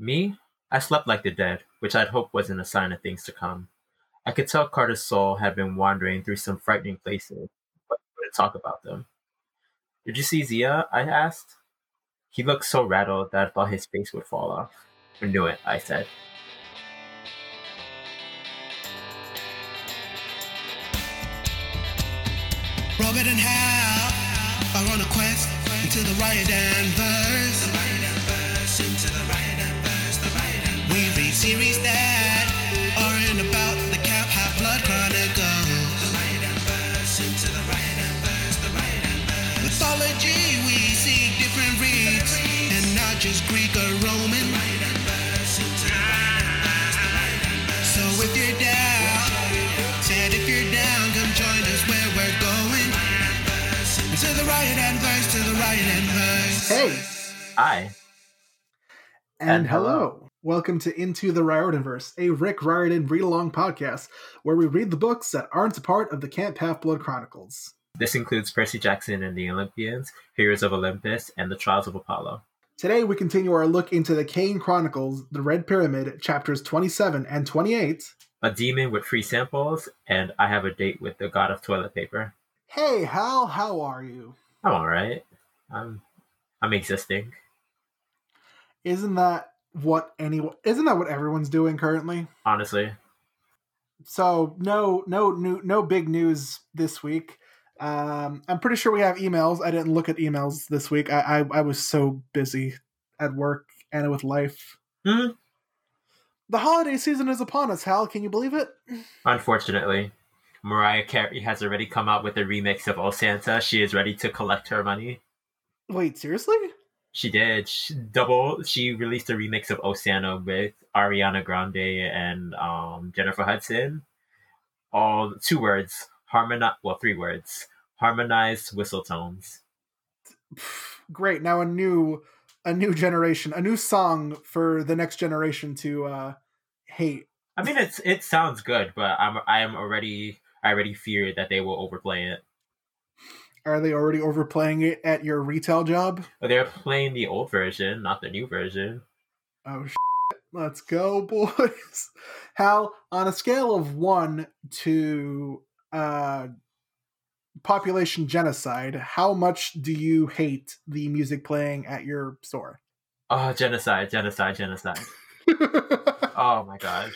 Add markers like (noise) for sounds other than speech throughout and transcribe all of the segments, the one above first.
Me? I slept like the dead, which I'd hoped wasn't a sign of things to come. I could tell Carter's soul had been wandering through some frightening places, but he wouldn't talk about them. Did you see Zia? I asked. He looked so rattled that I thought his face would fall off. I knew it, I said. A quest into the riot series that are in about the Camp Half Blood Chronicles. Mythology, we seek different reads, and not just Greek or Roman. So if you're down, said if you're down, come join us where we're going. To the Riordanverse, to the riot and verse. Hey, I. and, And hello. hello. Welcome to Into the Riordanverse, a Rick Riordan read along podcast where we read the books that aren't a part of the Camp Half Blood Chronicles. This includes Percy Jackson and the Olympians, Heroes of Olympus, and the Trials of Apollo. Today we continue our look into the Kane Chronicles, The Red Pyramid, chapters 27 and 28. A demon with free samples, and I have a date with the god of toilet paper. Hey, Hal, how are you? I'm alright. I'm I'm existing. Isn't that what anyone isn't that what everyone's doing currently? Honestly. So no no new no big news this week. Um, I'm pretty sure we have emails. I didn't look at emails this week. I I, I was so busy at work and with life. Hmm. The holiday season is upon us, Hal. Can you believe it? Unfortunately. Mariah Carey has already come out with a remix of Oh Santa. She is ready to collect her money. Wait, seriously? She did. She double. She released a remix of Santa with Ariana Grande and um, Jennifer Hudson. All two words. Harmonize. Well, three words. Harmonized whistle tones. (sighs) Great. Now a new a new generation, a new song for the next generation to uh hate. I mean, it's it sounds good, but I'm I am already I already fear that they will overplay it. Are they already overplaying it at your retail job? But they're playing the old version, not the new version. Oh, shit. let's go, (laughs) boys. Hal, on a scale of one to uh, population genocide, how much do you hate the music playing at your store? Oh, genocide, genocide, genocide. oh, (laughs) Oh my god.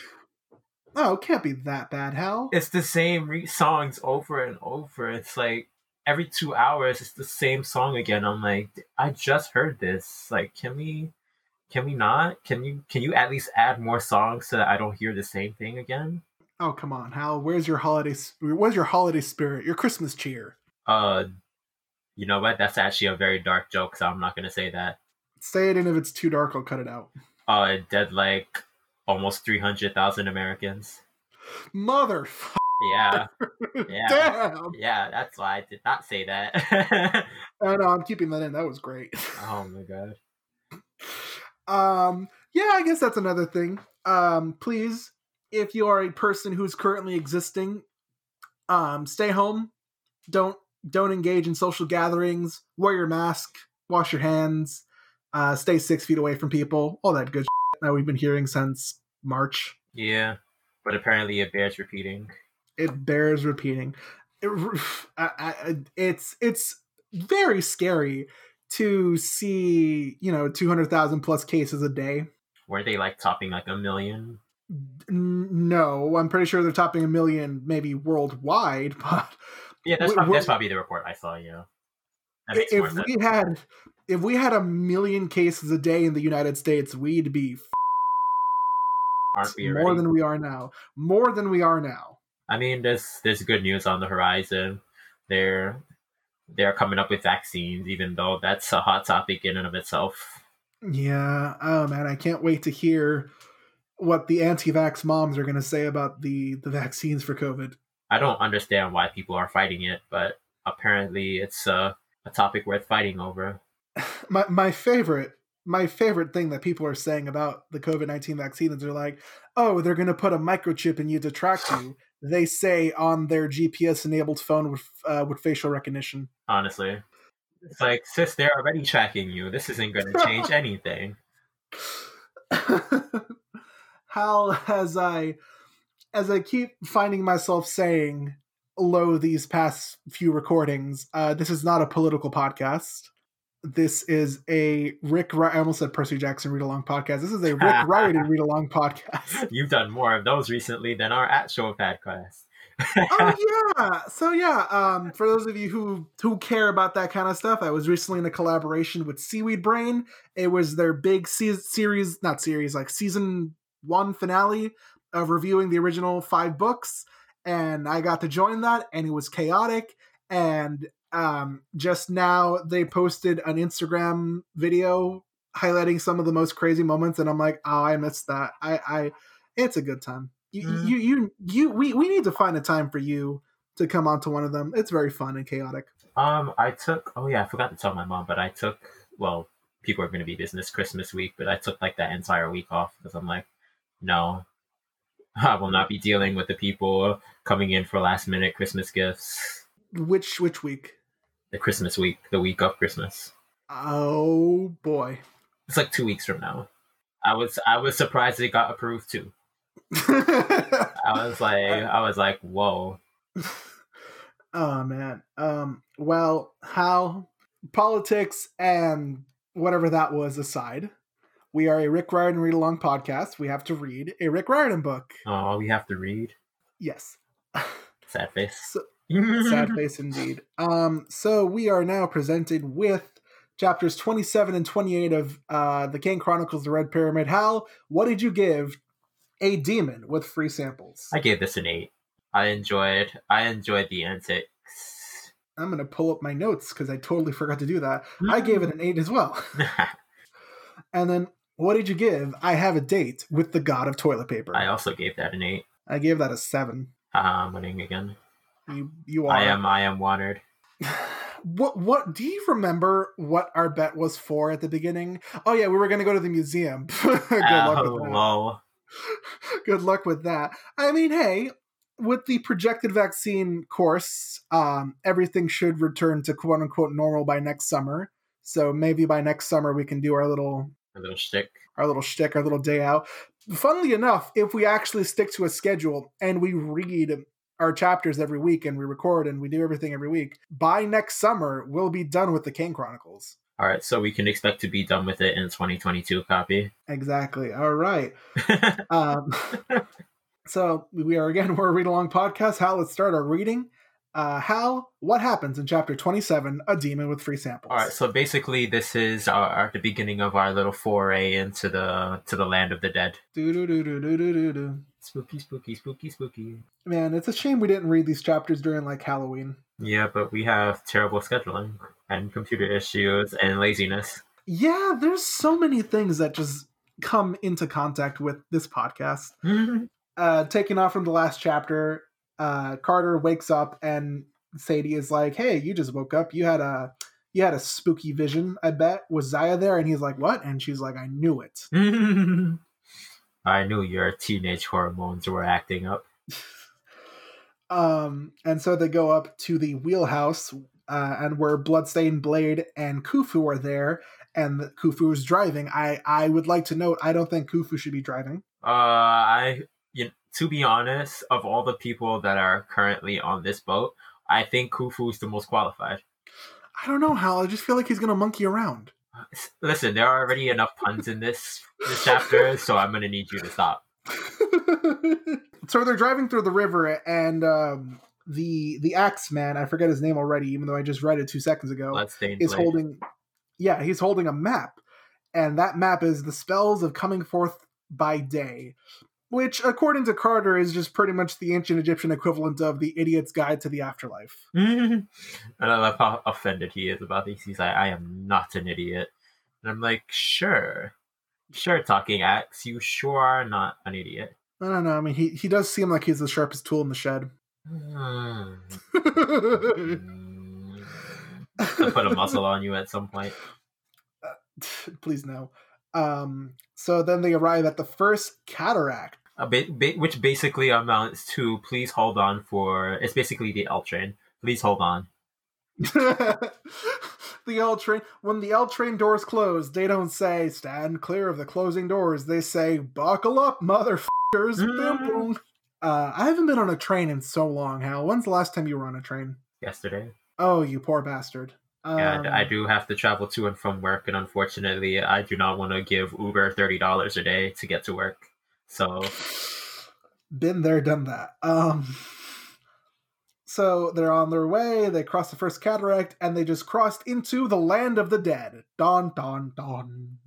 Oh, it can't be that bad, Hal. it's the same re- songs over and over. It's like every two hours, it's the same song again. I'm like, I just heard this. Like, can we, can we not? Can you, can you at least add more songs so that I don't hear the same thing again? Oh, come on, Hal. Where's your holiday? Where's your holiday spirit? Your Christmas cheer? Uh, you know what? That's actually a very dark joke, so I'm not gonna say that. Say it, and if it's too dark, I'll cut it out. Uh, it dead like almost three hundred thousand Americans. Mother. Yeah, (laughs) Yeah. Damn. yeah. That's why I did not say that. (laughs) Oh no, I'm keeping that in. That was great. oh (laughs) my god. Um, yeah, I guess that's another thing. Um, please, if you are a person who's currently existing, um, stay home. Don't don't engage in social gatherings. Wear your mask. Wash your hands. Uh, stay six feet away from people. All that good shit that we've been hearing since March. Yeah, but apparently it bears repeating. It bears repeating. It, (sighs) I, I, it's it's very scary to see you know two hundred thousand plus cases a day. Were they like topping like a million? No, I'm pretty sure they're topping a million, maybe worldwide. (laughs) But Yeah, that's, probably, that's probably the report I saw. Yeah, if sense. we had, if we had a million cases a day in the United States, we'd be more than we are now. More than we are now. I mean, there's there's good news on the horizon. They're they're coming up with vaccines, even though that's a hot topic in and of itself. Yeah. Oh man, I can't wait to hear what the anti-vax moms are going to say about the the vaccines for COVID. I don't understand why people are fighting it, but apparently it's a a topic worth fighting over. (sighs) my my favorite my favorite thing that people are saying about the COVID nineteen vaccine is they're like, oh, they're going to put a microchip in you to track you. (laughs) They say on their GPS enabled phone with uh, with facial recognition. Honestly, it's (laughs) like sis, they're already tracking you. This isn't going to change (laughs) anything. (laughs) How as I as I keep finding myself saying low these past few recordings, uh, this is not a political podcast. This is a Rick. Ri- I almost said Percy Jackson read along podcast. This is a Rick (laughs) Riordan read along podcast. (laughs) You've done more of those recently than our at actual podcast. oh (laughs) yeah. So yeah, um, for those of you who who care about that kind of stuff, I was recently in a collaboration with Seaweed Brain. It was their big se- series, not series, like season one finale of reviewing the original five books, and I got to join that, and it was chaotic. And um, just now they posted an Instagram video highlighting some of the most crazy moments, and I'm like, oh, I missed that. I, I, it's a good time. You, Mm. you, you, you, we, we need to find a time for you to come onto one of them. It's very fun and chaotic. Um, I took. Oh yeah, I forgot to tell my mom, but I took. Well, people are going to be business Christmas week, but I took like that entire week off because I'm like, no, I will not be dealing with the people coming in for last minute Christmas gifts. Which, which week? The Christmas week, the week of Christmas. Oh boy. It's like two weeks from now. I was I was surprised it got approved too. (laughs) I was like I was like, whoa. (laughs) oh man. Um. Well, how politics and whatever that was aside, we are a Rick Riordan read along podcast. We have to read a Rick Riordan book. Oh, we have to read. Yes. (laughs) Sad face. So- Sad (laughs) face indeed. Um. So we are now presented with chapters 27 and 28 of uh the Kane Chronicles: The Red Pyramid. Hal, what did you give a demon with free samples? I gave this an eight. I enjoyed I enjoyed the antics. I'm gonna pull up my notes because I totally forgot to do that. I gave it an eight as well. (laughs) (laughs) And then what did you give? I have a date with the god of toilet paper. I also gave that an eight. I gave that a seven. Haha, I'm winning again. You you are. I am I am watered. (sighs) What what do you remember what our bet was for at the beginning? Oh yeah, we were gonna go to the museum. (laughs) Good luck oh, with that. lol. (laughs) Good luck with that. I mean, hey, with the projected vaccine course, um, everything should return to quote unquote normal by next summer. So maybe by next summer we can do our little A little shtick. our little shtick, our little day out. Funnily enough, if we actually stick to a schedule and we read our chapters every week and we record and we do everything every week, by next summer we'll be done with the Kane Chronicles. Alright, so we can expect to be done with it in 2022 copy. Exactly. All right. (laughs) Um, (laughs) so we are again (laughs) we're a read along podcast. Hal, let's start our reading. Uh, Hal, what happens in chapter twenty-seven? A demon with free samples. Alright, so basically this is our, our the beginning of our little foray into the to the land of the dead. Do do do do do do do do. Spooky, spooky, spooky, spooky. Man, it's a shame we didn't read these chapters during like Halloween. Yeah, but we have terrible scheduling and computer issues and laziness. Yeah, there's so many things that just come into contact with this podcast. (laughs) Uh, taking off from the last chapter, uh, Carter wakes up and Sadie is like, "Hey, you just woke up. You had a you had a spooky vision. I bet was Zia there?" And he's like, "What?" And she's like, "I knew it." (laughs) I knew your teenage hormones were acting up. (laughs) Um, and so they go up to the wheelhouse, uh, and where Bloodstained Blade and Khufu are there, and Khufu is driving. I I would like to note, I don't think Khufu should be driving. Uh, I to be honest, of all the people that are currently on this boat, I think Khufu's the most qualified. I don't know how. I just feel like he's gonna monkey around. Listen, there are already enough puns in this this chapter, so I'm gonna need you to stop. (laughs) so they're driving through the river, and um, the the Axeman, I forget his name already, even though I just read it two seconds ago, Bloodstained is Blade. holding. Yeah, he's holding a map, and that map is the spells of coming forth by day, which, according to Carter, is just pretty much the ancient Egyptian equivalent of the Idiot's Guide to the Afterlife. (laughs) and I love how offended he is about this. He's like, I am not an idiot. And I'm like, sure. Sure, talking axe, you sure are not an idiot. I don't know. I mean, he he does seem like he's the sharpest tool in the shed. Hmm. to put a muscle on you at some point. (laughs) Please no. Um, so then they arrive at the first cataract. A bit, ba- which basically amounts to please hold on for. It's basically the L train. Please hold on. (laughs) the L train when the L train doors close, they don't say stand clear of the closing doors. They say buckle up, motherfuckers. Boom. Uh, I haven't been on a train in so long. Hal, when's the last time you were on a train? Yesterday. Oh, you poor bastard. Um, and I do have to travel to and from work, and unfortunately, I do not want to give Uber thirty dollars a day to get to work. So, been there, done that. Um, so they're on their way. They cross the first cataract, and they just crossed into the land of the dead. Don, don, don.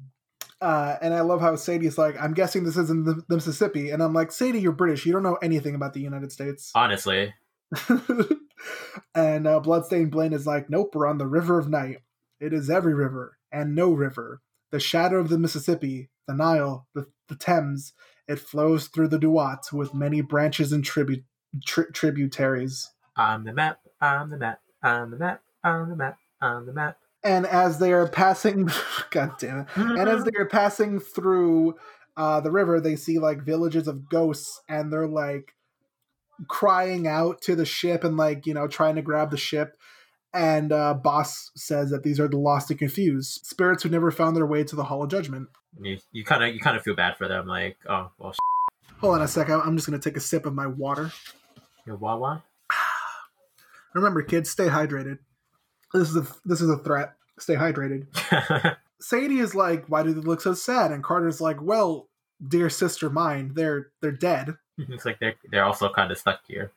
Uh, and I love how Sadie's like, I'm guessing this isn't the, the Mississippi, and I'm like, Sadie, you're British. You don't know anything about the United States. honestly, (laughs) and uh, Bloodstained Blade is like, Nope, we're on the River of Night. It is every river and no river. The shadow of the Mississippi, the Nile, the, the Thames. It flows through the Duat with many branches and tribu- tri- tributaries. on the map, on the map, on the map, on the map, on the map. And as they are passing, (laughs) God damn it. And as they are passing through uh, the river, they see like villages of ghosts, and they're like crying out to the ship and like you know trying to grab the ship. And uh, Bast says that these are the lost and confused spirits who never found their way to the Hall of Judgment. you you kind of you kind of feel bad for them, like oh well, Hold on a sec. I'm just gonna take a sip of my water. your Wawa. (sighs) Remember, kids, stay hydrated. This is a this is a threat. Stay hydrated. (laughs) Sadie is like, "Why do they look so sad?" And Carter's like, "Well, dear sister mine, they're they're dead." (laughs) it's like they're they're also kind of stuck here.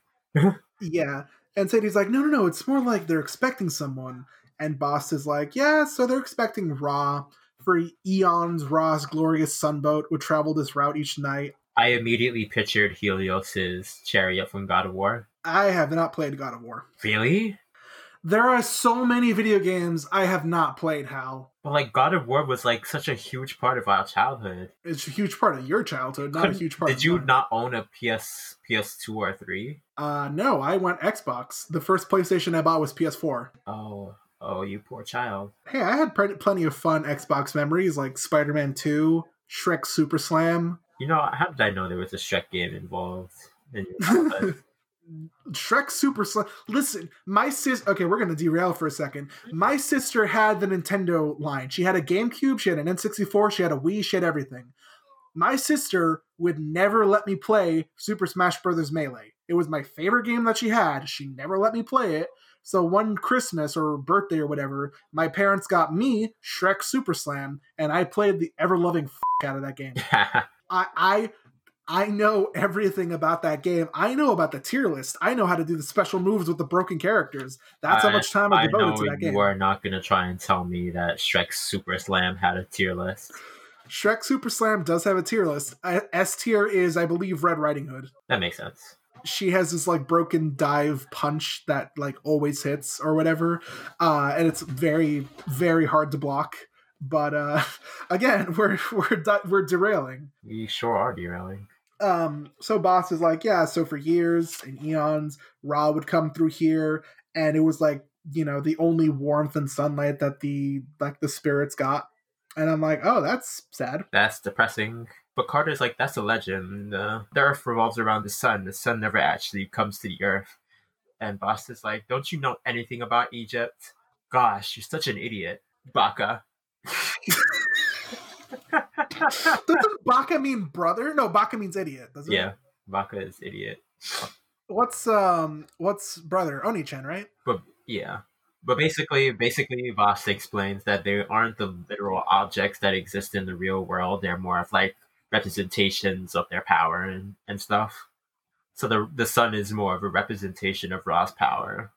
Yeah. And Sadie's like, no, no, no, it's more like they're expecting someone. And Bast is like, yeah, so they're expecting Ra. For eons, Ra's glorious sunboat would travel this route each night. I immediately pictured Helios's chariot from God of War. I have not played God of War. Really? There are so many video games I have not played, Hal. But like God of War was like such a huge part of our childhood. It's a huge part of your childhood, not a huge part Did you mine. not own a PS PS2 or three? Uh, no, I went Xbox. The first PlayStation I bought was PS4. Oh, oh, you poor child. Hey, I had plenty plenty of fun Xbox memories like Spider Man 2, Shrek Super Slam, You know, how did I know there was a Shrek game involved? In your (laughs) childhood? Shrek Super Slam. Listen, my sis. Okay, we're gonna derail for a second. Mm-hmm. My sister had the Nintendo line. She had a GameCube. She had an N64. She had a Wii. She had everything. My sister would never let me play Super Smash Bros. Melee. It was my favorite game that she had. She never let me play it. So one Christmas or birthday or whatever, my parents got me Shrek Super Slam, and I played the ever loving f- out of that game. (laughs) I, I I know everything about that game. I know about the tier list. I know how to do the special moves with the broken characters. That's how much time I I devoted to that game. you are not going to try and tell me that Shrek Super Slam had a tier list. Shrek Super Slam does have a tier list. S tier is, I believe, Red Riding Hood. That makes sense. She has this like broken dive punch that like always hits or whatever, uh, and it's very very hard to block. But uh, (laughs) again, (laughs) we're we're di- we're derailing. We sure are derailing. Um so Bast is like yeah so for years and eons ra would come through here and it was like you know the only warmth and sunlight that the like the spirits got and i'm like oh that's sad That's depressing. But Carter's like, that's a legend. Uh, the Earth revolves around the sun. The sun never actually comes to the Earth. And Bast is like, don't you know anything about Egypt? Gosh, you're such an idiot, Baka. doesn't (laughs) baka mean brother no baka means idiot doesn't yeah, it Baka is idiot. what's um what's brother oni-chan right But yeah. But basically, basically, Bast explains that they aren't the literal objects that exist in the real world. They're more of like representations of their power and, and stuff. So the the sun is more of a representation of Ra's power.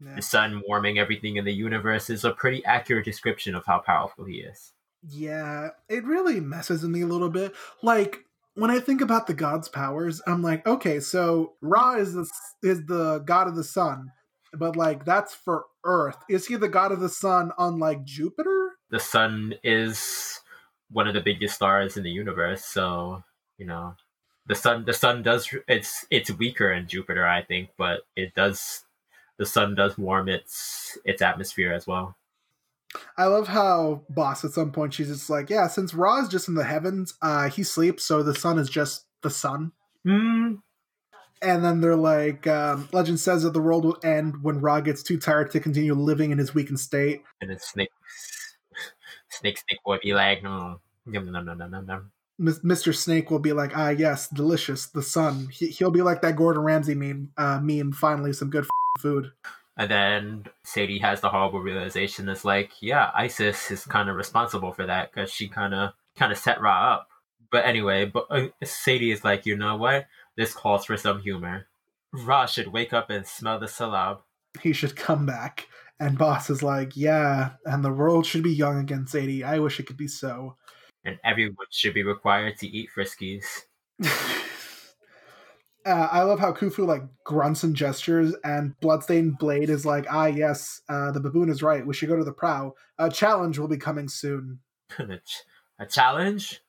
yeah. The sun warming everything in the universe is a pretty accurate description of how powerful he is. Yeah, it really messes with me a little bit. Like when I think about the god's powers, I'm like, okay, so Ra is the is the god of the sun, but like that's for Earth. Is he the god of the sun on like Jupiter? The sun is one of the biggest stars in the universe, so you know the sun the sun does it's it's weaker in Jupiter, I think, but it does the sun does warm its its atmosphere as well. I love how Bast at some point she's just like, yeah, since Ra is just in the heavens, uh, he sleeps, so the sun is just the sun. Hmm. And then they're like, um, legend says that the world will end when Ra gets too tired to continue living in his weakened state. And then Snake, Snake, Snake would be like, no, yum, nom, nom, nom, nom, nom. Mr. Snake will be like, ah, yes, delicious, the sun. He- he'll be like that Gordon Ramsay meme. Uh, meme. Finally, some good f- food. And then Sadie has the horrible realization. It's like, yeah, Isis is kind of responsible for that because she kind of kind of set Ra up. But anyway, but uh, Sadie is like, you know what? This calls for some humor. Ra should wake up and smell the salab. He should come back. And Bast is like, yeah, and the world should be young again, Sadie. I wish it could be so. and everyone should be required to eat Friskies. (laughs) Uh, I love how Khufu like grunts and gestures, and Bloodstained Blade is like, ah, yes, uh, the baboon is right. We should go to the prow. A challenge will be coming soon. (laughs) a challenge?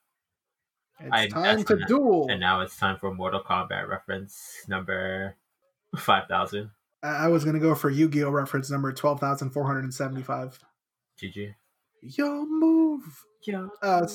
It's I- time to duel. And now it's time for Mortal Kombat reference number 5000. I I was gonna go for Yu-Gi-Oh reference number twelve thousand four hundred and seventy-five. GG. Yo, move. Yeah. Uh,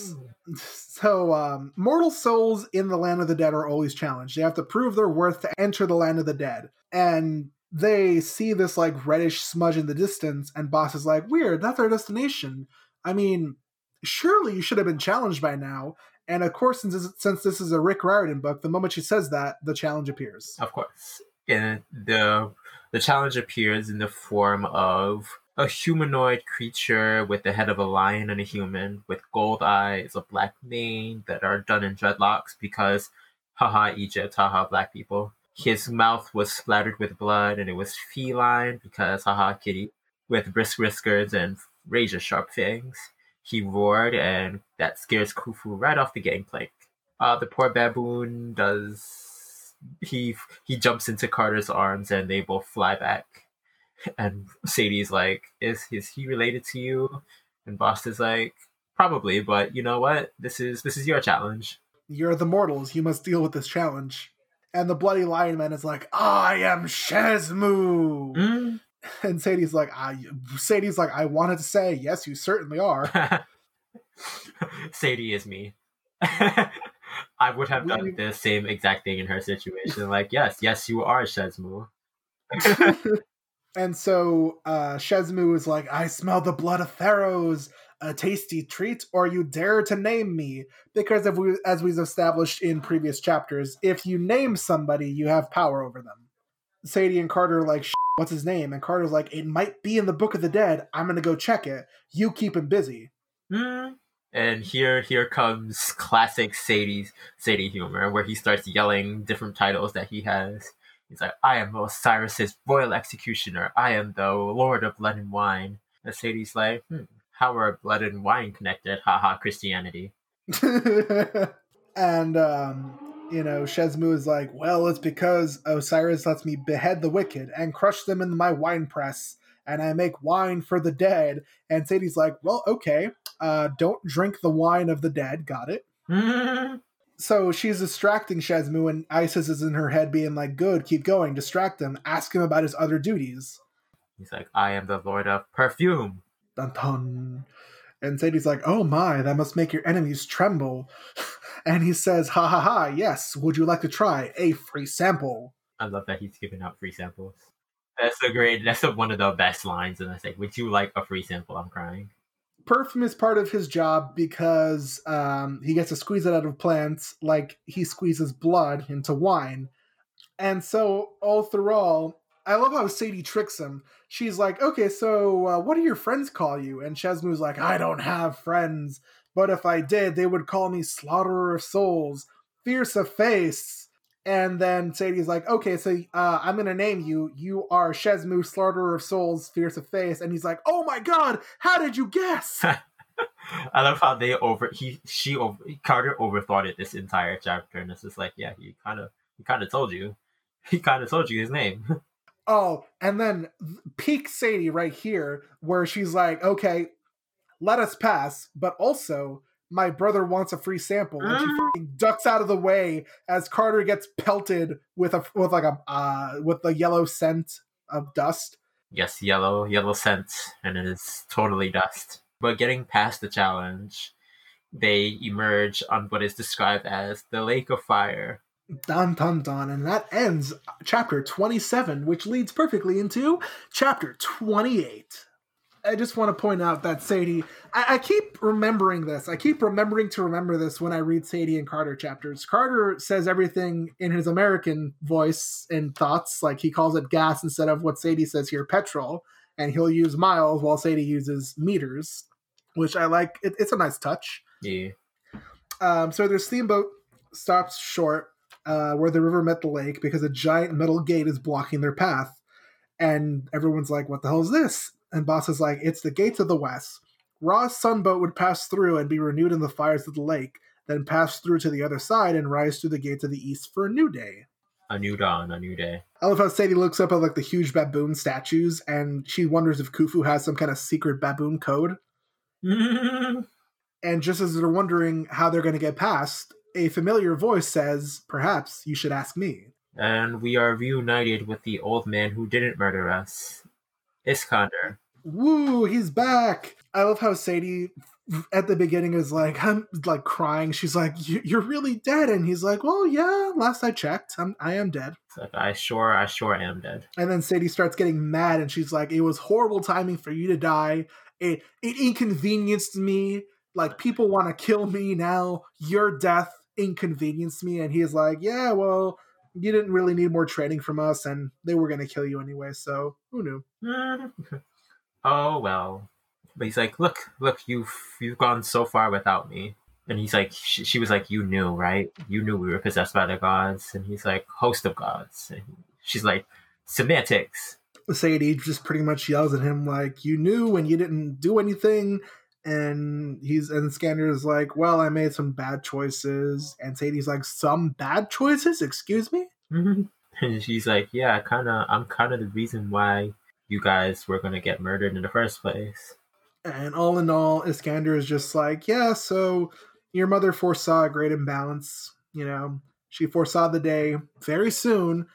so, um, mortal souls in the land of the dead are always challenged. They have to prove their worth to enter the land of the dead. And they see this like reddish smudge in the distance, and Bast is like, Weird, that's our destination. I mean, surely you should have been challenged by now. And of course, since this, since this is a Rick Riordan book, the moment she says that, the challenge appears. Of course. And the the challenge appears in the form of a humanoid creature with the head of a lion and a human with gold eyes, a black mane that are done in dreadlocks because haha Egypt, haha black people. His mouth was splattered with blood and it was feline because haha kitty with brisk whiskers and razor sharp fangs. He roared and that scares Khufu right off the gangplank. Uh, the poor baboon does he he jumps into Carter's arms and they both fly back. And Sadie's like, "Is is he related to you?" And Bast is like, "Probably, but you know what? This is this is your challenge." You're the mortals. You must deal with this challenge. And the bloody lion man is like, I am Shezmu. Mm. (laughs) And Sadie's like, I Sadie's like, I wanted to say, yes, you certainly are. (laughs) Sadie is me. (laughs) I would have done We- the same exact thing in her situation. Like, yes, yes, you are Shezmu. And so uh Shezmu is like, I smell the blood of pharaohs, a tasty treat, or you dare to name me. Because if we as we've established in previous chapters, if you name somebody, you have power over them. Sadie and Carter are like, what's his name? And Carter's like, it might be in the Book of the Dead. I'm gonna go check it. You keep him busy. Mm. And here, here comes classic Sadie's Sadie humor, where he starts yelling different titles that he has. He's like, "I am Osiris's royal executioner. I am the Lord of Blood and Wine." And Sadie's like, hmm, "How are blood and wine connected?" Haha, Christianity. (laughs) and um, you know, Shezmu is like, well, it's because Osiris lets me behead the wicked and crush them in my wine press, and I make wine for the dead. And Sadie's like, well, okay, uh, don't drink the wine of the dead. Got it. (laughs) So she's distracting Shezmu, and Isis is in her head being like, good, keep going, distract him, ask him about his other duties. He's like, "I am the Lord of Perfume." Dun dun. And Sadie's like, oh my, that must make your enemies tremble. (laughs) And he says, ha ha ha, yes, would you like to try a free sample? I love that he's giving out free samples. That's a great. That's a, one of the best lines And I say, Would you like a free sample? I'm crying. Perfume is part of his job because um, he gets to squeeze it out of plants like he squeezes blood into wine. And so, all through all, I love how Sadie tricks him. She's like, okay, so uh, what do your friends call you? And Shezmu's like, I don't have friends, but if I did, they would call me Slaughterer of Souls, Fierce of Face. And then Sadie's like, okay, so uh, I'm going to name you. You are Shezmu, Slaughterer of Souls, Fierce of Face. And he's like, oh my god, how did you guess? (laughs) I love how they over he she over Carter overthought it this entire chapter, and it's just like, yeah, he kind of he kind of told you, he kind of told you his name. (laughs) Oh, and then peak Sadie right here, where she's like, okay, let us pass, but also my brother wants a free sample, and she fucking ducks out of the way as Carter gets pelted with a with like a uh, with the yellow scent of dust. yes, yellow yellow scent, and it is totally dust. But getting past the challenge, they emerge on what is described as the Lake of Fire. Dun dun dun. And that ends chapter 27, which leads perfectly into chapter 28. I just want to point out that Sadie, I, I keep remembering this. I keep remembering to remember this when I read Sadie and Carter chapters. Carter says everything in his American voice and thoughts, like he calls it gas instead of what Sadie says here, petrol, and he'll use miles while Sadie uses meters, which I like. It, it's a nice touch. Yeah. Um, so their steamboat stops short uh, where the river met the lake because a giant metal gate is blocking their path. And everyone's like, what the hell is this? And Bast is like, it's the gates of the west. Ra's sunboat would pass through and be renewed in the fires of the lake, then pass through to the other side and rise through the gates of the east for a new day. A new dawn, a new day. I love how Sadie looks up at like the huge baboon statues and she wonders if Khufu has some kind of secret baboon code. (laughs) And just as they're wondering how they're going to get past, a familiar voice says, Perhaps you should ask me. and we are reunited with the old man who didn't murder us, Iskander. Woo, he's back. I love how Sadie at the beginning is like, I'm like crying. She's like, "You- You're really dead. And he's like, Well, yeah, last I checked, I'm, I am dead. It's like, I sure, I sure am dead. And then Sadie starts getting mad and she's like, It was horrible timing for you to die. It, it inconvenienced me. Like, people want to kill me now. Your death inconvenienced me. And he's like, Yeah, well, you didn't really need more training from us. And they were going to kill you anyway. So who knew? Eh, oh well. But he's like, look, look, you've you've gone so far without me. And he's like, she, she was like, you knew, right? You knew we were possessed by the gods. And he's like, host of gods. And she's like, semantics. Sadie just pretty much yells at him like, "You knew and you didn't do anything." And he's and Scanner is like, "Well, I made some bad choices." And Sadie's like, "Some bad choices? Excuse me?" Mm-hmm. and she's like, yeah, kind of, I'm kind of the reason why you guys were gonna get murdered in the first place. And all in all, Iskander is just like, "Yeah, so your mother foresaw a great imbalance. You know, she foresaw the day very soon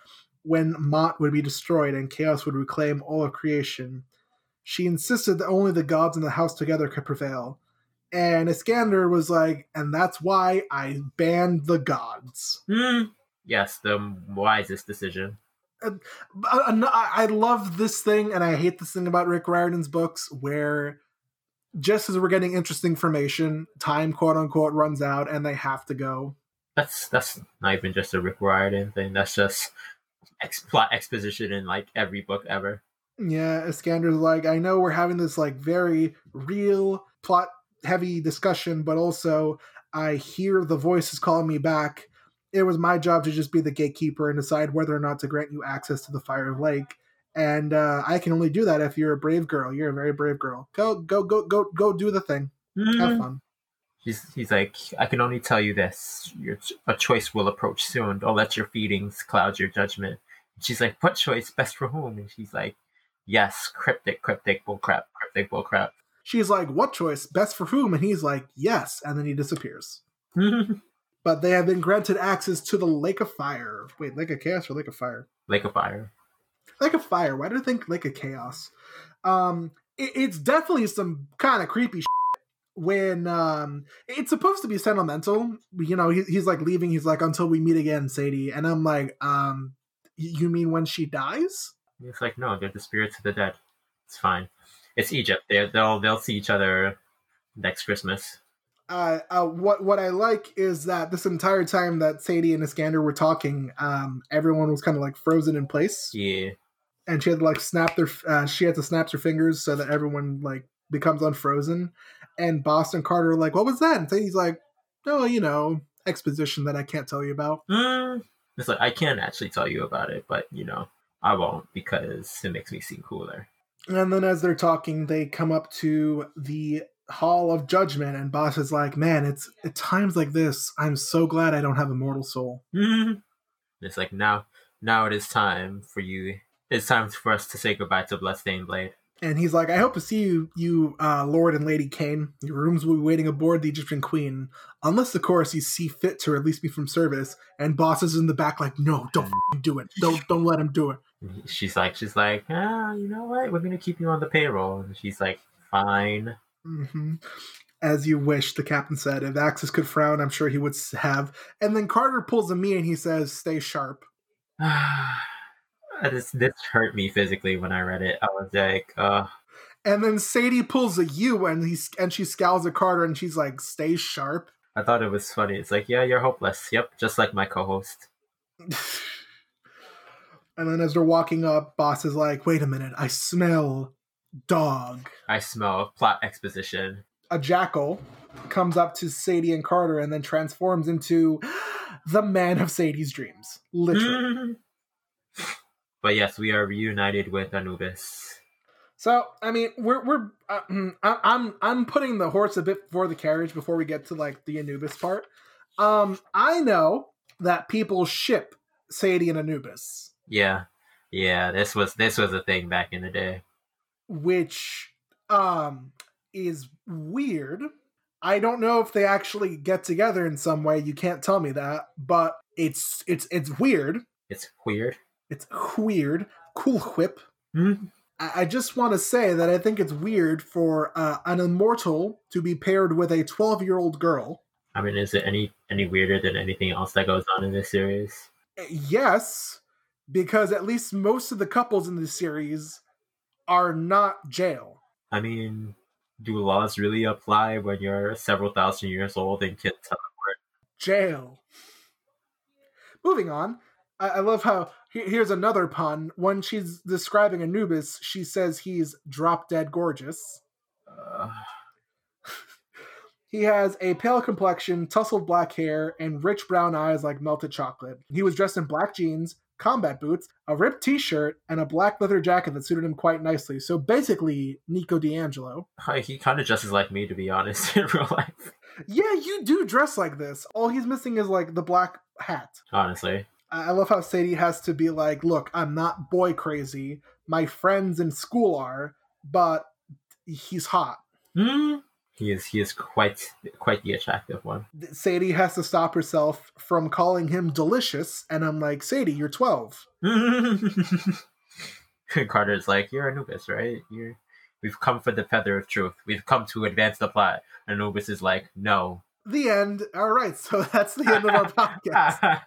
when Ma'at would be destroyed and chaos would reclaim all of creation. She insisted that only the gods in the house together could prevail. And Iskander was like, and that's why I banned the gods. Hmm. Yes, the wisest decision. I I love this thing, and I hate this thing about Rick Riordan's books, where just as we're getting interesting information, time quote unquote runs out, and they have to go. That's that's not even just a Rick Riordan thing. That's just ex- plot exposition in like every book ever. Yeah, Iskander's like, I know we're having this like very real plot heavy discussion, but also I hear the voices calling me back. It was my job to just be the gatekeeper and decide whether or not to grant you access to the Fire Lake. And uh, I can only do that if you're a brave girl. You're a very brave girl. Go, go, go, go, go! Do the thing. Have fun. He's he's like, I can only tell you this: your a choice will approach soon. Don't let your feelings cloud your judgment. And she's like, what choice? Best for whom? And she's like, yes, cryptic, cryptic, bullcrap, cryptic, bullcrap. She's like, "What choice? Best for whom?" And he's like, "Yes." And then he disappears. (laughs) But they have been granted access to the Lake of Fire. Wait, Lake of Chaos or Lake of Fire? Lake of Fire. Lake of Fire. Why do I think Lake of Chaos? Um, it, it's definitely some kind of creepy shit when um, it's supposed to be sentimental. You know, he, he's like leaving. He's like, "Until we meet again, Sadie." And I'm like, um, "You mean when she dies?" It's like, no, they're the spirits of the dead. It's fine. It's Egypt. They they'll they'll see each other next Christmas. uh, uh, what what I like is that this entire time that Sadie and Iskander were talking, um, everyone was kind of like frozen in place, Yeah. and she had to like snap their uh, she had to snap her fingers so that everyone like becomes unfrozen. And Bast and Carter like, "What was that?" And Sadie's like, "Oh, you know, exposition that I can't tell you about." Mm. It's like I can't actually tell you about it, but you know, I won't because it makes me seem cooler. And then as they're talking, they come up to the Hall of Judgment, and Bast is like, "Man, it's at times like this, I'm so glad I don't have a mortal soul." (laughs) Mm. It's like now now it is time for you it's time for us to say goodbye to Bloodstained Blade. And he's like, "I hope to see you, you uh, Lord and Lady Kane. Your rooms will be waiting aboard the Egyptian Queen, unless, of course, you see fit to release me from service." And Bast is in the back, like, "No, don't (laughs) do it. Don't don't let him do it." She's like she's like, ah, you know what? We're gonna keep you on the payroll. And she's like, fine. hmm As you wish, the captain said. If Axis could frown, I'm sure he would have. And then Carter pulls a me and he says, Stay sharp. (sighs) (sighs) this, this hurt me physically when I read it. I was like, uh, And then Sadie pulls a U and he and she scowls at Carter and she's like, "Stay sharp." I thought it was funny. It's like, yeah, you're hopeless. Yep, just like my co-host. (laughs) and then as they're walking up, Bast is like, "Wait a minute, I smell dog." I smell plot exposition. A jackal comes up to Sadie and Carter and then transforms into (gasps) the man of Sadie's dreams. Literally. (laughs) but yes, we are reunited with Anubis. So I mean, we're we're uh, mm, I, I'm I'm putting the horse a bit before the carriage before we get to like the Anubis part. Um, I know that people ship Sadie and Anubis, Yeah, yeah. This was this was a thing back in the day. which um is weird. I don't know if they actually get together in some way. You can't tell me that, but it's it's it's weird. It's weird. It's weird. Cool whip. Hmm? I I just want to say that I think it's weird for uh, an immortal to be paired with a 12 year old girl. I mean, is it any any weirder than anything else that goes on in this series? Yes, because at least most of the couples in this series are not jail. I mean, do laws really apply when you're several thousand years old and can't teleport? Jail. Moving on, I, I love how he- here's another pun. When she's describing Anubis, she says he's drop dead gorgeous. Uh, He has a pale complexion, tousled black hair, and rich brown eyes like melted chocolate. He was dressed in black jeans, combat boots, a ripped t shirt, and a black leather jacket that suited him quite nicely. So basically, Nico di Angelo. he kind of dresses like me, to be honest, (laughs) in real life. Yeah, you do dress like this. All he's missing is like the black hat. Honestly, I I love how Sadie has to be like, look, I'm not boy crazy. My friends in school are, but he's hot. Hmm? He is he is quite quite the attractive one. Sadie has to stop herself from calling him delicious, and I'm like, Sadie, you're 12. (laughs) Carter's like, "You're Anubis, right? You're we've come for the feather of truth. We've come to advance the plot." And Anubis is like, "No." The end. All right, so (laughs) that's the end of our (laughs) podcast.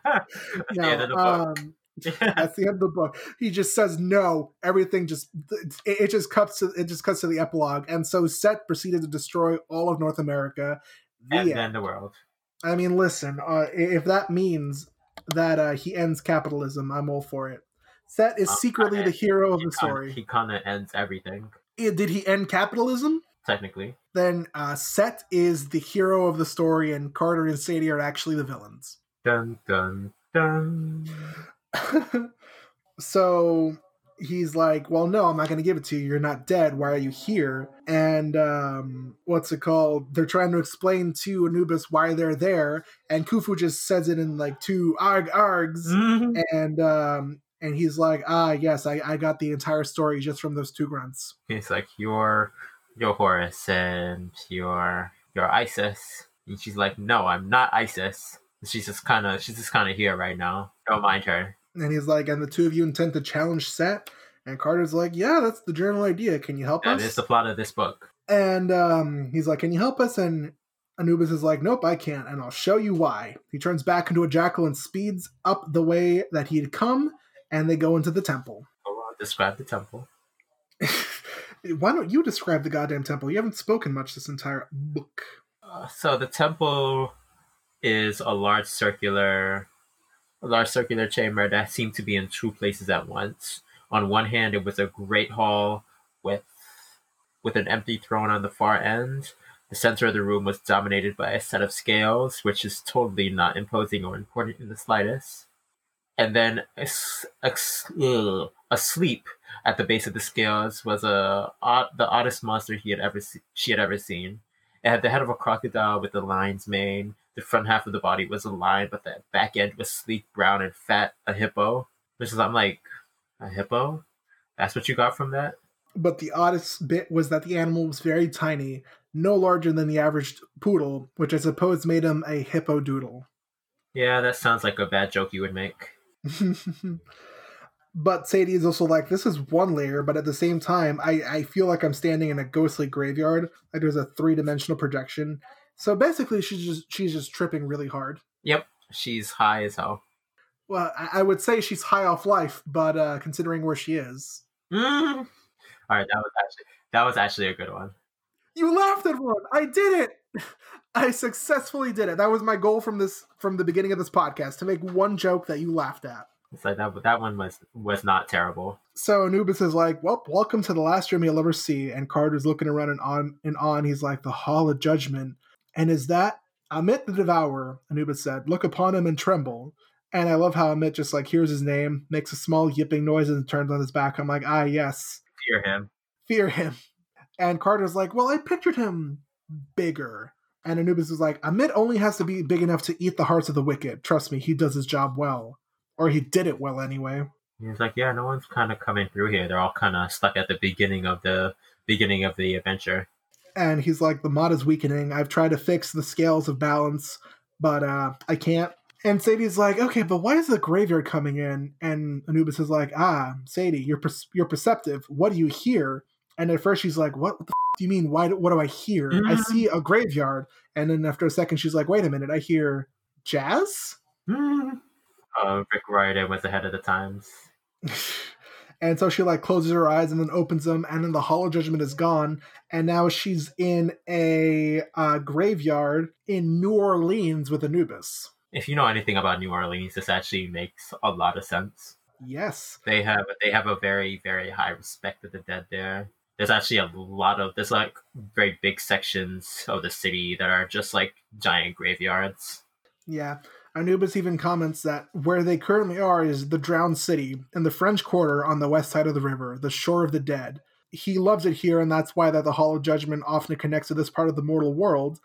The end of the um, that's the end of the book. He just says no. Everything just it, it just cuts to it just cuts to the epilogue, and so Set proceeded to destroy all of North America. The and end. then the world. I mean, listen, uh, if that means that uh, he ends capitalism, I'm all for it. Set is Uh, secretly the hero of the He story. He kind of ends everything, Eh, Did he end capitalism? technically. Then uh, Set is the hero of the story, and Carter and Sadie are actually the villains. Dun dun dun. (laughs) so he's like, "Well, no, I'm not going to give it to you. You're not dead. Why are you here?" And um, what's it called? They're trying to explain to Anubis why they're there, and Khufu just says it in like two arg args, Mhm. and um, and he's like, "Ah, yes, I, I got the entire story just from those two grunts." He's like, "You're you're Horus and you're you're Isis." And she's like, "No, I'm not Isis." She's just kind of she's just kind of here right now. Don't mind her. And he's like, "And the two of you intend to challenge Set?" And Carter's like, "Yeah, that's the general idea. Can you help That us?" is the plot of this book. And um, he's like, Can you help us? And Anubis is like, Nope, I can't. And I'll show you why. He turns back into a jackal and speeds up the way that he'd come. And they go into the temple. Go on, describe the temple. (laughs) why don't you describe the goddamn temple? You haven't spoken much this entire book. Uh, so the temple is a large circular, a large circular chamber that seemed to be in two places at once. On one hand, it was a great hall with with an empty throne on the far end. The center of the room was dominated by a set of scales, which is totally not imposing or important in the slightest. And then asleep at the base of the scales was a the oddest monster he had ever she had ever seen. It had the head of a crocodile with the lion's mane. The front half of the body was a lion, but the back end was sleek, brown, and fat, a hippo. Which is, I'm like, a hippo? That's what you got from that? But the oddest bit was that the animal was very tiny, no larger than the average poodle, which I suppose made him a hippo doodle. Yeah, that sounds like a bad joke you would make. (laughs) But Sadie is also like, this is one layer, but at the same time, I, I feel like I'm standing in a ghostly graveyard. Like there's a three dimensional projection. So basically, she's just she's just tripping really hard. Yep, she's high as hell. Well, I, I would say she's high off life, but uh, considering where she is, Mm. All right, that was actually that was actually a good one. you laughed at one. I did it. (laughs) I successfully did it. That was my goal from this from the beginning of this podcast to make one joke that you laughed at. It's like that that one was was not terrible. So Anubis is like, "Well, welcome to the last room you'll ever see." And Carter's looking around and on and on. He's like, "The Hall of Judgment." And is that Ammit the Devourer? Anubis said, "Look upon him and tremble." And I love how Ammit just like hears his name, makes a small yipping noise, and turns on his back. I'm like, "Ah, yes, Fear him. fear him." And Carter's like, "Well, I pictured him bigger." And Anubis is like, "Ammit only has to be big enough to eat the hearts of the wicked. Trust me, he does his job well, or he did it well anyway." He's like, yeah, no one's kind of coming through here. They're all kind of stuck at the beginning of the beginning of the adventure. And he's like the Ma'at is weakening. I've tried to fix the scales of balance but uh i can't. And sadie's like okay but why is the graveyard coming in? And anubis is like ah sadie you're per- you're perceptive. What do you hear? And at first she's like what, what the f- do you mean? Why do, what do i hear? I Mhm. see a graveyard. And then after a second she's like wait a minute i hear jazz? Mm. Uh, Rick Riordan was ahead of the times. (laughs) and so she like closes her eyes and then opens them and then the hollow judgment is gone and now she's in a uh, graveyard in new orleans with anubis If you know anything about New Orleans, this actually makes a lot of sense. yes They have they have a very very high respect of the dead there. There's actually a lot of there's like very big sections of the city that are just like giant graveyards. yeah anubis even comments that where they currently are is the drowned city in the french quarter on the west side of the river the shore of the dead. He loves it here and that's why that the Hall of judgment often connects to this part of the mortal world.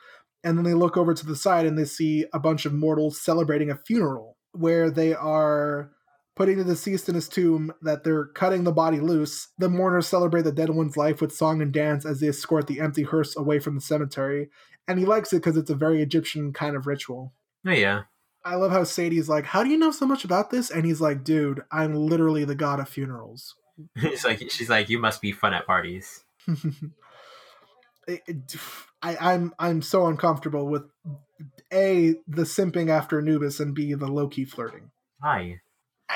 And then they look over to the side and they see a bunch of mortals celebrating a funeral where they are putting the deceased in his tomb that they're cutting the body loose. The mourners celebrate the dead one's life with song and dance as they escort the empty hearse away from the cemetery. And he likes it because it's a very egyptian kind of ritual. Oh yeah. I love how Sadie's like, How do you know so much about this? And he's like, Dude, I'm literally the god of funerals. (laughs) It's like she's like, you must be fun at parties. (laughs) It- it- I, I'm I'm so uncomfortable with A, the simping after Anubis, and B, the low key flirting. Hi.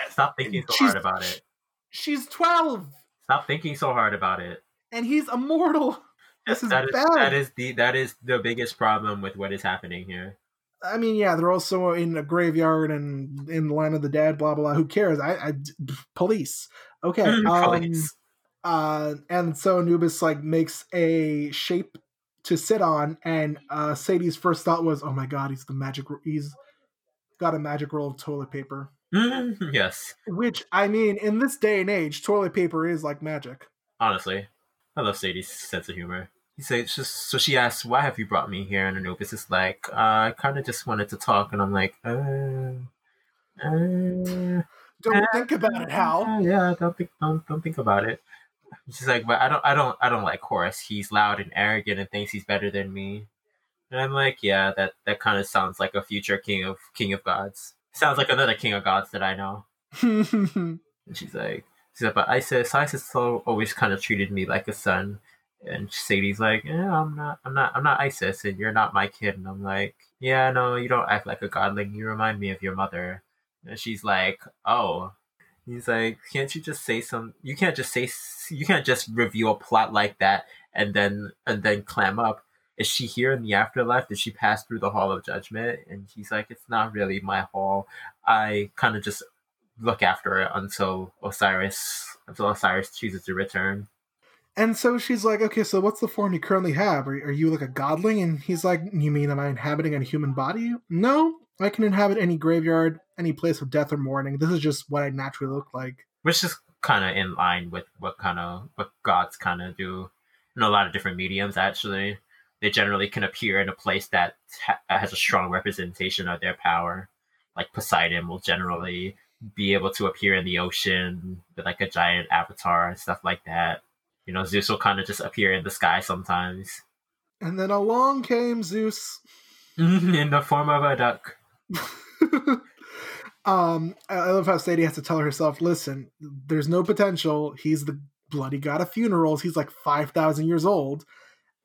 Stop thinking so She's- hard about it. She's 12 Stop thinking so hard about it. and he's immortal. This is that is bad. that is the that is the biggest problem with what is happening here. I mean, yeah, they're also in a graveyard and in the line of the dead, blah, blah, blah. Who cares? I, I police. Okay. um, Police. uh, and so Anubis like makes a shape to sit on, and uh, Sadie's first thought was, "Oh my god, he's the magic. He's got a magic roll of toilet paper." Mhm, yes, Which I mean, in this day and age, toilet paper is like magic. honestly, I love Sadie's sense of humor. He says, just, so she asks, "Why have you brought me here?" And Anubis is like, uh, "I kind of just wanted to talk." And I'm like, "Uh, uh, Don't think about it, Hal. Yeah, don't think don't don't think about it." She's like, "But I don't I don't I don't like Horus. He's loud and arrogant and thinks he's better than me." And I'm like, "Yeah, that that kind of sounds like a future king of king of gods. Sounds like another king of gods that I know." (laughs) And she's like, she's like, but Isis, Isis always kind of treated me like a son. And Sadie's like, yeah, I'm not, I'm not, I'm not Isis, and you're not my kid. And I'm like, yeah, no, you don't act like a godling. You remind me of your mother. And she's like, oh. He's like, can't you just say some? You can't just say, you can't just reveal a plot like that and then and then clam up. Is she here in the afterlife? Did she pass through the hall of judgment? And he's like, it's not really my hall. I kind of just look after it until Osiris until Osiris chooses to return. And so she's like, okay, so what's the form you currently have? Are, are you like a godling? And he's like, you mean am I inhabiting a human body? No, I can inhabit any graveyard, any place of death or mourning. This is just what I naturally look like. Which is kind of in line with what kind of what gods kind of do in a lot of different mediums. Actually, they generally can appear in a place that ha- has a strong representation of their power. Like Poseidon will generally be able to appear in the ocean with like a giant avatar and stuff like that. You know, Zeus will kind of just appear in the sky sometimes And then along came Zeus. (laughs) in the form of a duck. (laughs) Um, I love how Sadie has to tell herself, "Listen, there's no potential. He's the bloody god of funerals. He's like five thousand years old."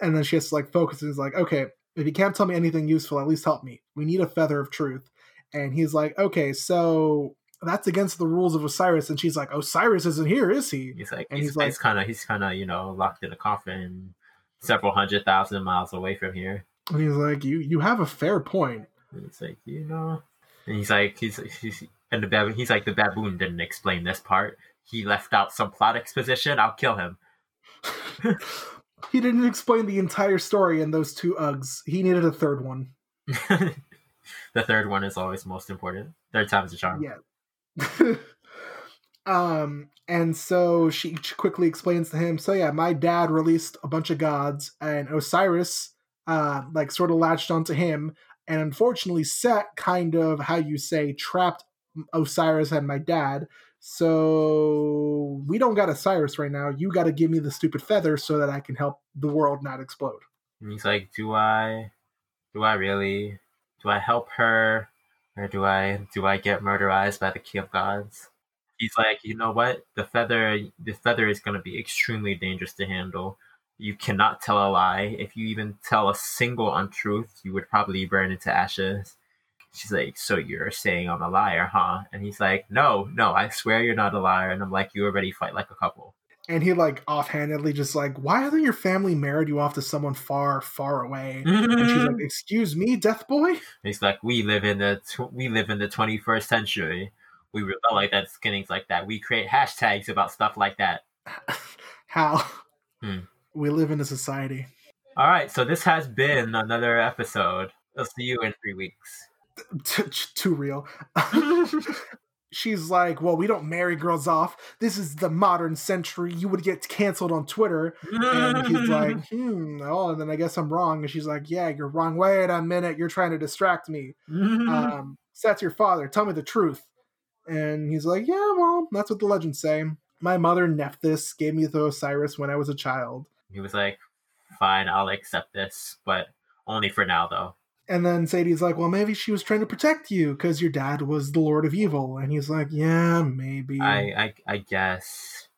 And then she has to like focus and is like, "Okay, if you can't tell me anything useful, at least help me. We need a feather of truth." And he's like, "Okay, so that's against the rules of Osiris." And she's like, "Osiris isn't here, is he?" He's like And he's, he's like- he's kind of he's kind of you know locked in a coffin, several hundred thousand miles away from here. And he's like, "You you have a fair point." And it's like you know, and he's like he's he's and the baboon. He's like the baboon didn't explain this part. He left out some plot exposition. I'll kill him. (laughs) he didn't explain the entire story in those two Uggs. He needed a third one. (laughs) the third one is always most important. Third time's a charm. Yeah. (laughs) um, and so she quickly explains to him. So yeah, my dad released a bunch of gods, and Osiris, uh, like sort of latched onto him, and unfortunately, Set kind of how you say trapped Osiris and my dad. So we don't got Osiris right now. You got to give me the stupid feather so that I can help the world not explode. And he's like, "Do I, do I really, do I help her, or do I, do I get murderized by the key of gods?" He's like, "You know what? The feather, the feather is to be extremely dangerous to handle. You cannot tell a lie. If you even tell a single untruth, you would probably burn into ashes." She's like, "So you're saying I'm a liar, huh?" And he's like, "No, no, I swear you're not a liar." And I'm like, "You already fight like a couple." And he like offhandedly just like, why hasn't your family married you off to someone far, far away? And she's like, (laughs) "Excuse me, Death Boy." He's like, we live in the tw- we live in the 21st century. We rebel like that, skinnings like that. We create hashtags about stuff like that. (laughs) How? Hmm. We live in a society. All right, so this has been another episode. I'll see you in three weeks. T- too real. (laughs) She's like, well, we don't marry girls off. This is the modern century. You would get canceled on Twitter. And he's like, (laughs) hmm, oh, and then I guess I'm wrong. And she's like, yeah, you're wrong. Wait a minute. You're trying to distract me. (laughs) Um, so that's your father. Tell me the truth. And he's like, yeah, well, that's what the legends say. My mother, Nephthys, gave me the Osiris when I was a child. he was like, fine, I'll accept this, but only for now, though. And then Sadie's like, well, maybe she was trying to protect you because your dad was the Lord of Evil. And he's like, yeah, maybe. I, I, I guess,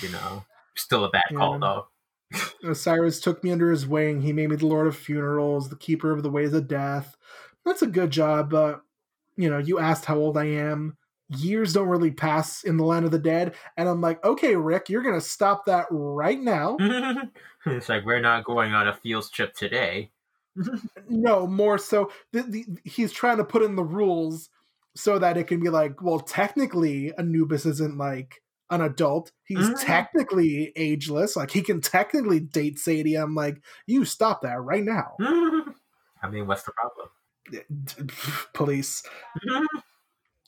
you know, still a bad call, though. Uh, Osiris took me under his wing. He made me the Lord of Funerals, the Keeper of the Ways of Death. That's a good job, but you know, you asked how old I am. Years don't really pass in the land of the dead, and I'm like, okay, Rick, you're gonna stop that right now. (laughs) it's like, we're not going on a field trip today. (laughs) no, more so, the, the, he's trying to put in the rules so that it can be like, well, technically, Anubis isn't like an adult. He's Mhm. technically ageless. Like he can technically date Sadie. I'm like, you stop that right now. (laughs) I mean, what's the problem? (laughs) police.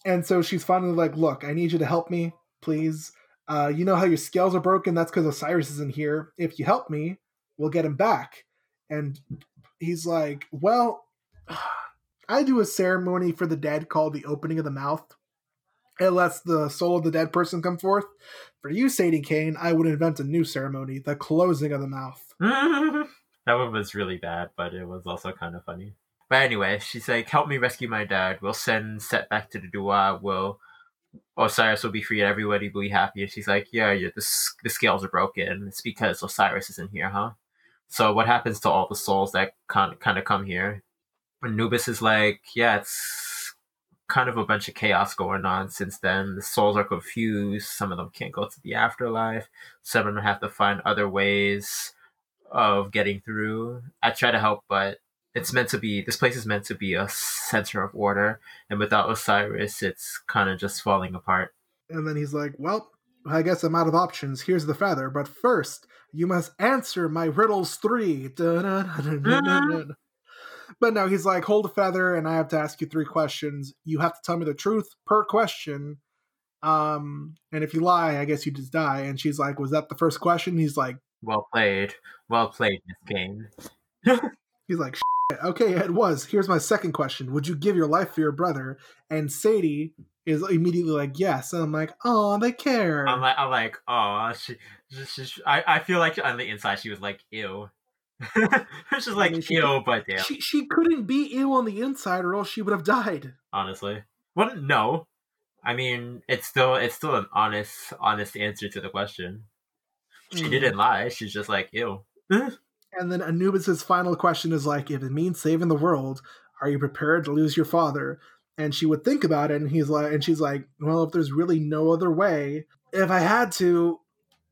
And so she's finally like, "Look, I need you to help me, please. Uh, you know how your scales are broken? That's because Osiris isn't here. If you help me, we'll get him back." And he's like, "Well, (sighs) I do a ceremony for the dead called the opening of the mouth. It lets the soul of the dead person come forth. For you, Sadie Kane, I would invent a new ceremony, the closing of the mouth." (laughs) that one was really bad, but it was also kind of funny. But anyway, she's like, "Help me rescue my dad. We'll send Set back to the Duat. We'll Osiris will be free. and Everybody will be happy." And she's like, "Yeah, yeah. The the scales are broken. It's because Osiris isn't here, huh?" So what happens to all the souls that kind kind of come here? Anubis is like, "Yeah, it's kind of a bunch of chaos going on since then. The souls are confused. Some of them can't go to the afterlife. Some of them have to find other ways." of getting through. I try to help, but it's meant to be. This place is meant to be a center of order, and without Osiris, it's kind of just falling apart. And then he's like, Well, I guess I'm out of options. Here's the feather. But first, you must answer my riddles three. Dun-dun-dun-dun-dun-dun. But no, he's like, Hold a feather, and I have to ask you three questions. You have to tell me the truth per question. Um, and if you lie, I guess you just die. And she's like, Was that the first question? He's like, Well played, well played, Miss Kane. (laughs) He's like, "Shit, okay, it was. Here's my second question. Would you give your life for your brother? And Sadie is immediately like, yes. And I'm like, oh, they care. I'm like, I'm like, oh, she, she, she, I, I feel like on the inside she was like, ew. (laughs) She's like, mean, she- ew, but damn, she, she couldn't be ill on the inside or else she would have died. honestly. Well, no, I mean, it's still it's still an honest honest answer to the question. She Mm. didn't lie. She's just like, ew. (laughs) And then Anubis's final question is like, if it means saving the world, are you prepared to lose your father? And she would think about it, and he's like, and she's like, well, if there's really no other way, if I had to,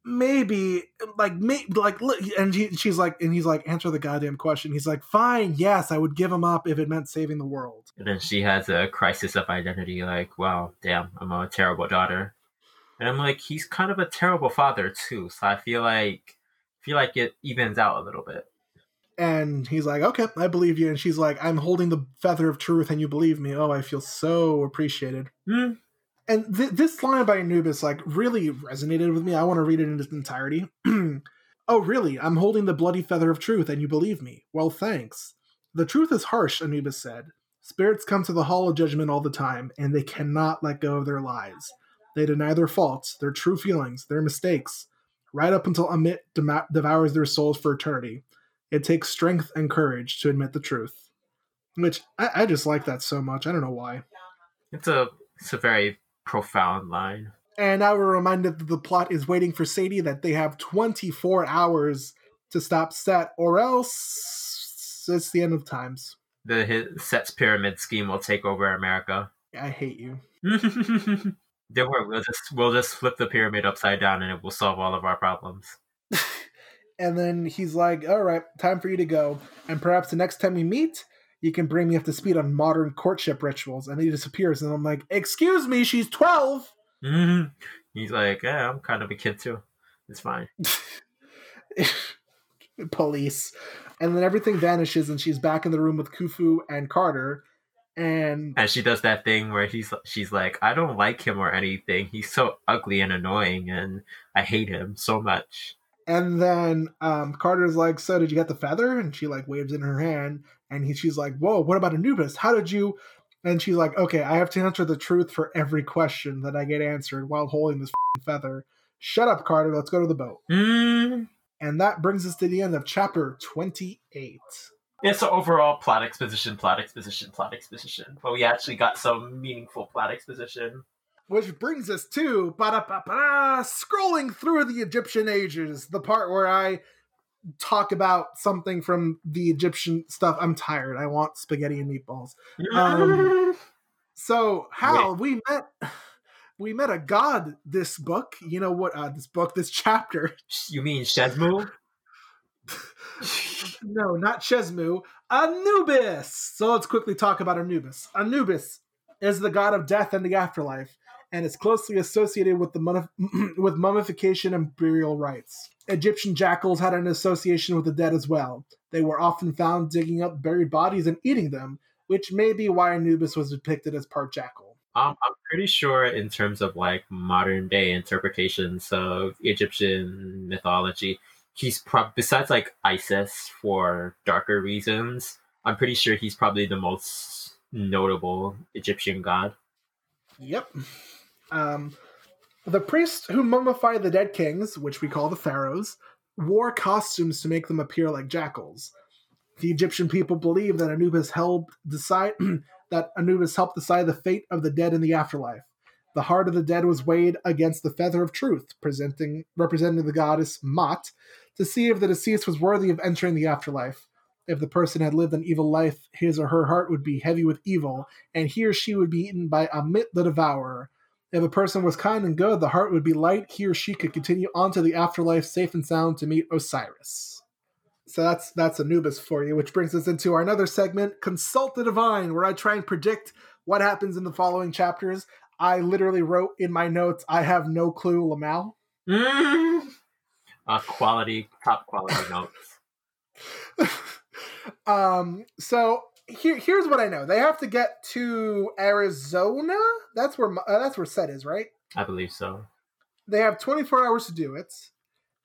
maybe, like, maybe, like, and he, she's like, and he's like, answer the goddamn question. He's like, fine, yes, I would give him up if it meant saving the world. And then she has a crisis of identity, like, wow, damn, I'm a terrible daughter. And I'm like, he's kind of a terrible father too. So I feel like feel like it evens out a little bit. And he's like, okay, I believe you. And she's like, I'm holding the feather of truth, and you believe me. Oh, I feel so appreciated. Hmm. And th- this line by Anubis like really resonated with me. I want to read it in its entirety. (clears throat) oh, really? I'm holding the bloody feather of truth, and you believe me? Well, thanks. The truth is harsh, Anubis said. Spirits come to the hall of judgment all the time, and they cannot let go of their lies. They deny their faults, their true feelings, their mistakes, right up until Ammit dem- devours their souls for eternity. It takes strength and courage to admit the truth. Which I, I just like that so much. I don't know why. It's a it's a very profound line. And now we're reminded that the plot is waiting for Sadie, that they have 24 hours to stop Set, or else it's the end of times. The his Set's pyramid scheme will take over America. I hate you. (laughs) Don't worry, we'll just we'll just flip the pyramid upside down and it will solve all of our problems. (laughs) And then he's like, all right, time for you to go. And perhaps the next time we meet, you can bring me up to speed on modern courtship rituals. And he disappears. And I'm like, excuse me, she's 12. Mm-hmm. He's like, yeah, I'm kind of a kid too. It's fine. (laughs) Police. And then everything vanishes, and she's back in the room with Khufu and Carter. And And she does that thing where he's she's like, I don't like him or anything. He's so ugly and annoying, and I hate him so much. And then um, Carter's like, "So did you get the feather?" And she like waves in her hand, and he, she's like, "Whoa, what about Anubis? How did you?" And she's like, "Okay, I have to answer the truth for every question that I get answered while holding this f***ing feather." Shut up, Carter. Let's go to the boat. Mm. And that brings us to the end of chapter twenty-eight. Yeah, so overall plot exposition, plot exposition, plot exposition. But we actually got some meaningful plot exposition. Which brings us to scrolling through the Egyptian ages, the part where I talk about something from the Egyptian stuff. I'm tired. I want spaghetti and meatballs. Um, (laughs) So Hal, we met we met a god this book. You know what uh this book, this chapter. you mean Shezmu? (laughs) No, not Shezmu. Anubis. So let's quickly talk about Anubis. Anubis is the god of death and the afterlife, and is closely associated with the (clears throat) with mummification and burial rites. Egyptian jackals had an association with the dead as well. They were often found digging up buried bodies and eating them, which may be why Anubis was depicted as part jackal. Um, I'm pretty sure in terms of like modern day interpretations of Egyptian mythology, he's prob besides like Isis for darker reasons. I'm pretty sure he's probably the most notable Egyptian god. Yep. Um, the priests who mummified the dead kings, which we call the pharaohs, wore costumes to make them appear like jackals. The Egyptian people believed that Anubis helped decide (clears throat) that Anubis helped decide the fate of the dead in the afterlife. The heart of the dead was weighed against the feather of truth, presenting representing the goddess Ma'at, to see if the deceased was worthy of entering the afterlife. If the person had lived an evil life, his or her heart would be heavy with evil, and he or she would be eaten by Ammit the Devourer. If a person was kind and good, the heart would be light. He or she could continue on to the afterlife safe and sound to meet Osiris. So that's that's Anubis for you, which brings us into our another segment, Consult the Divine, where I try and predict what happens in the following chapters. I literally wrote in my notes, I have no clue, Lamal. (laughs) Mm. Uh, quality, top quality notes. (laughs) um, so here, here's what I know: they have to get to Arizona. That's where uh, that's where Set is, right? I believe so. They have 24 hours to do it,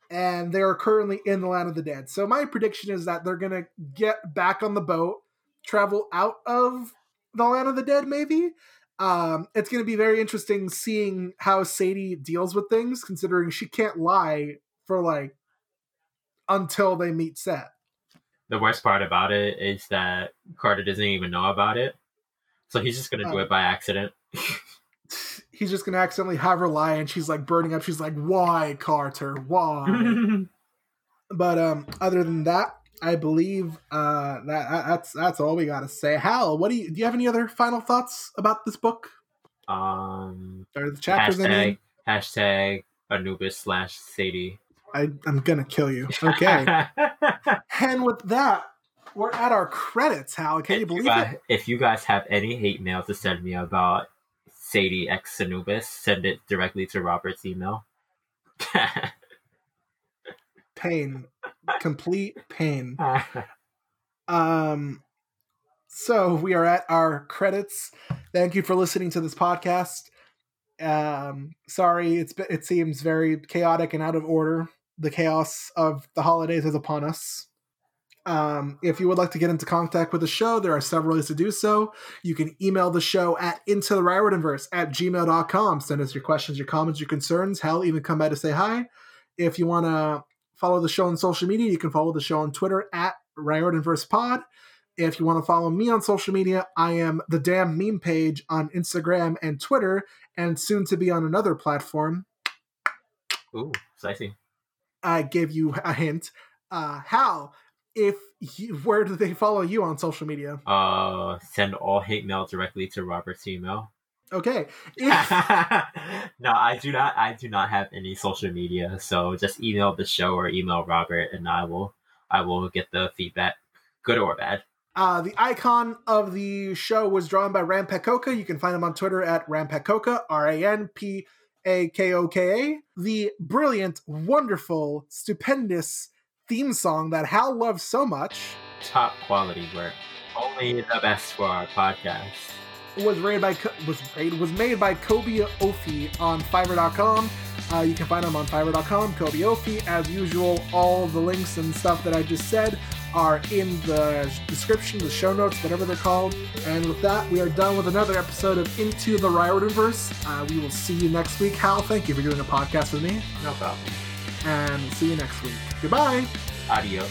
and they are currently in the land of the dead. So my prediction is that they're gonna get back on the boat, travel out of the land of the dead, maybe. Um, it's going to be very interesting seeing how Sadie deals with things, considering she can't lie for like until they meet Set. The worst part about it is that Carter doesn't even know about it. So he's just gonna do Oh. it by accident. (laughs) he's just gonna accidentally have her lie, and she's like burning up. She's like, "Why, Carter? Why?" (laughs) but um, other than that, I believe uh, that that- that's that's all we gotta say. Hal, what do you do? You have any other final thoughts about this book um, or the chapters? I mean, hashtag hashtag Anubis slash Sadie. I, I'm gonna kill you. Okay. (laughs) and with that, we're at our credits. Hal, can you if, you believe guys, it? if you guys have any hate mail to send me about Sadie X Anubis, send it directly to Robert's email. (laughs) Pain, complete pain. (laughs) Um, so we are at our credits. Thank you for listening to this podcast. Um, sorry, it's it seems very chaotic and out of order. The chaos of the holidays is upon us. Um, if you would like to get into contact with the show, there are several ways to do so. You can email the show at into the Riordanverse at gmail.com. Send us your questions, your comments, your concerns. Hell, even come by to say hi. If you want to follow the show on social media, you can follow the show on Twitter at Riordanverse Pod. If you want to follow me on social media, I am the damn meme page on Instagram and Twitter, and soon to be on another platform. Ooh, spicy. I gave you a hint. Uh, Hal, if you, where do they follow you on social media? Uh, send all hate mail directly to Robert's email. Okay, if, (laughs) no, I do not. I do not have any social media, so just email the show or email Robert, and I will. I will get the feedback, good or bad. Uh, the icon of the show was drawn by Ram Ranpakoka. You can find him on Twitter at Ram Ranpakoka, R A N P A K O K A. The brilliant, wonderful, stupendous theme song that Hal loves so much Top quality work. Only the best for our podcast. was rated by was was made by Kobe Ofi on Fiverr.com. Uh, you can find him on Fiverr.com. Kobe Ofi, as usual. All the links and stuff that I just said are in the description, the show notes, whatever they're called. And with that, we are done with another episode of Into the Riordanverse. Uh, we will see you next week. Hal, thank you for doing a podcast with me. No problem. And see you next week. Goodbye. Adios.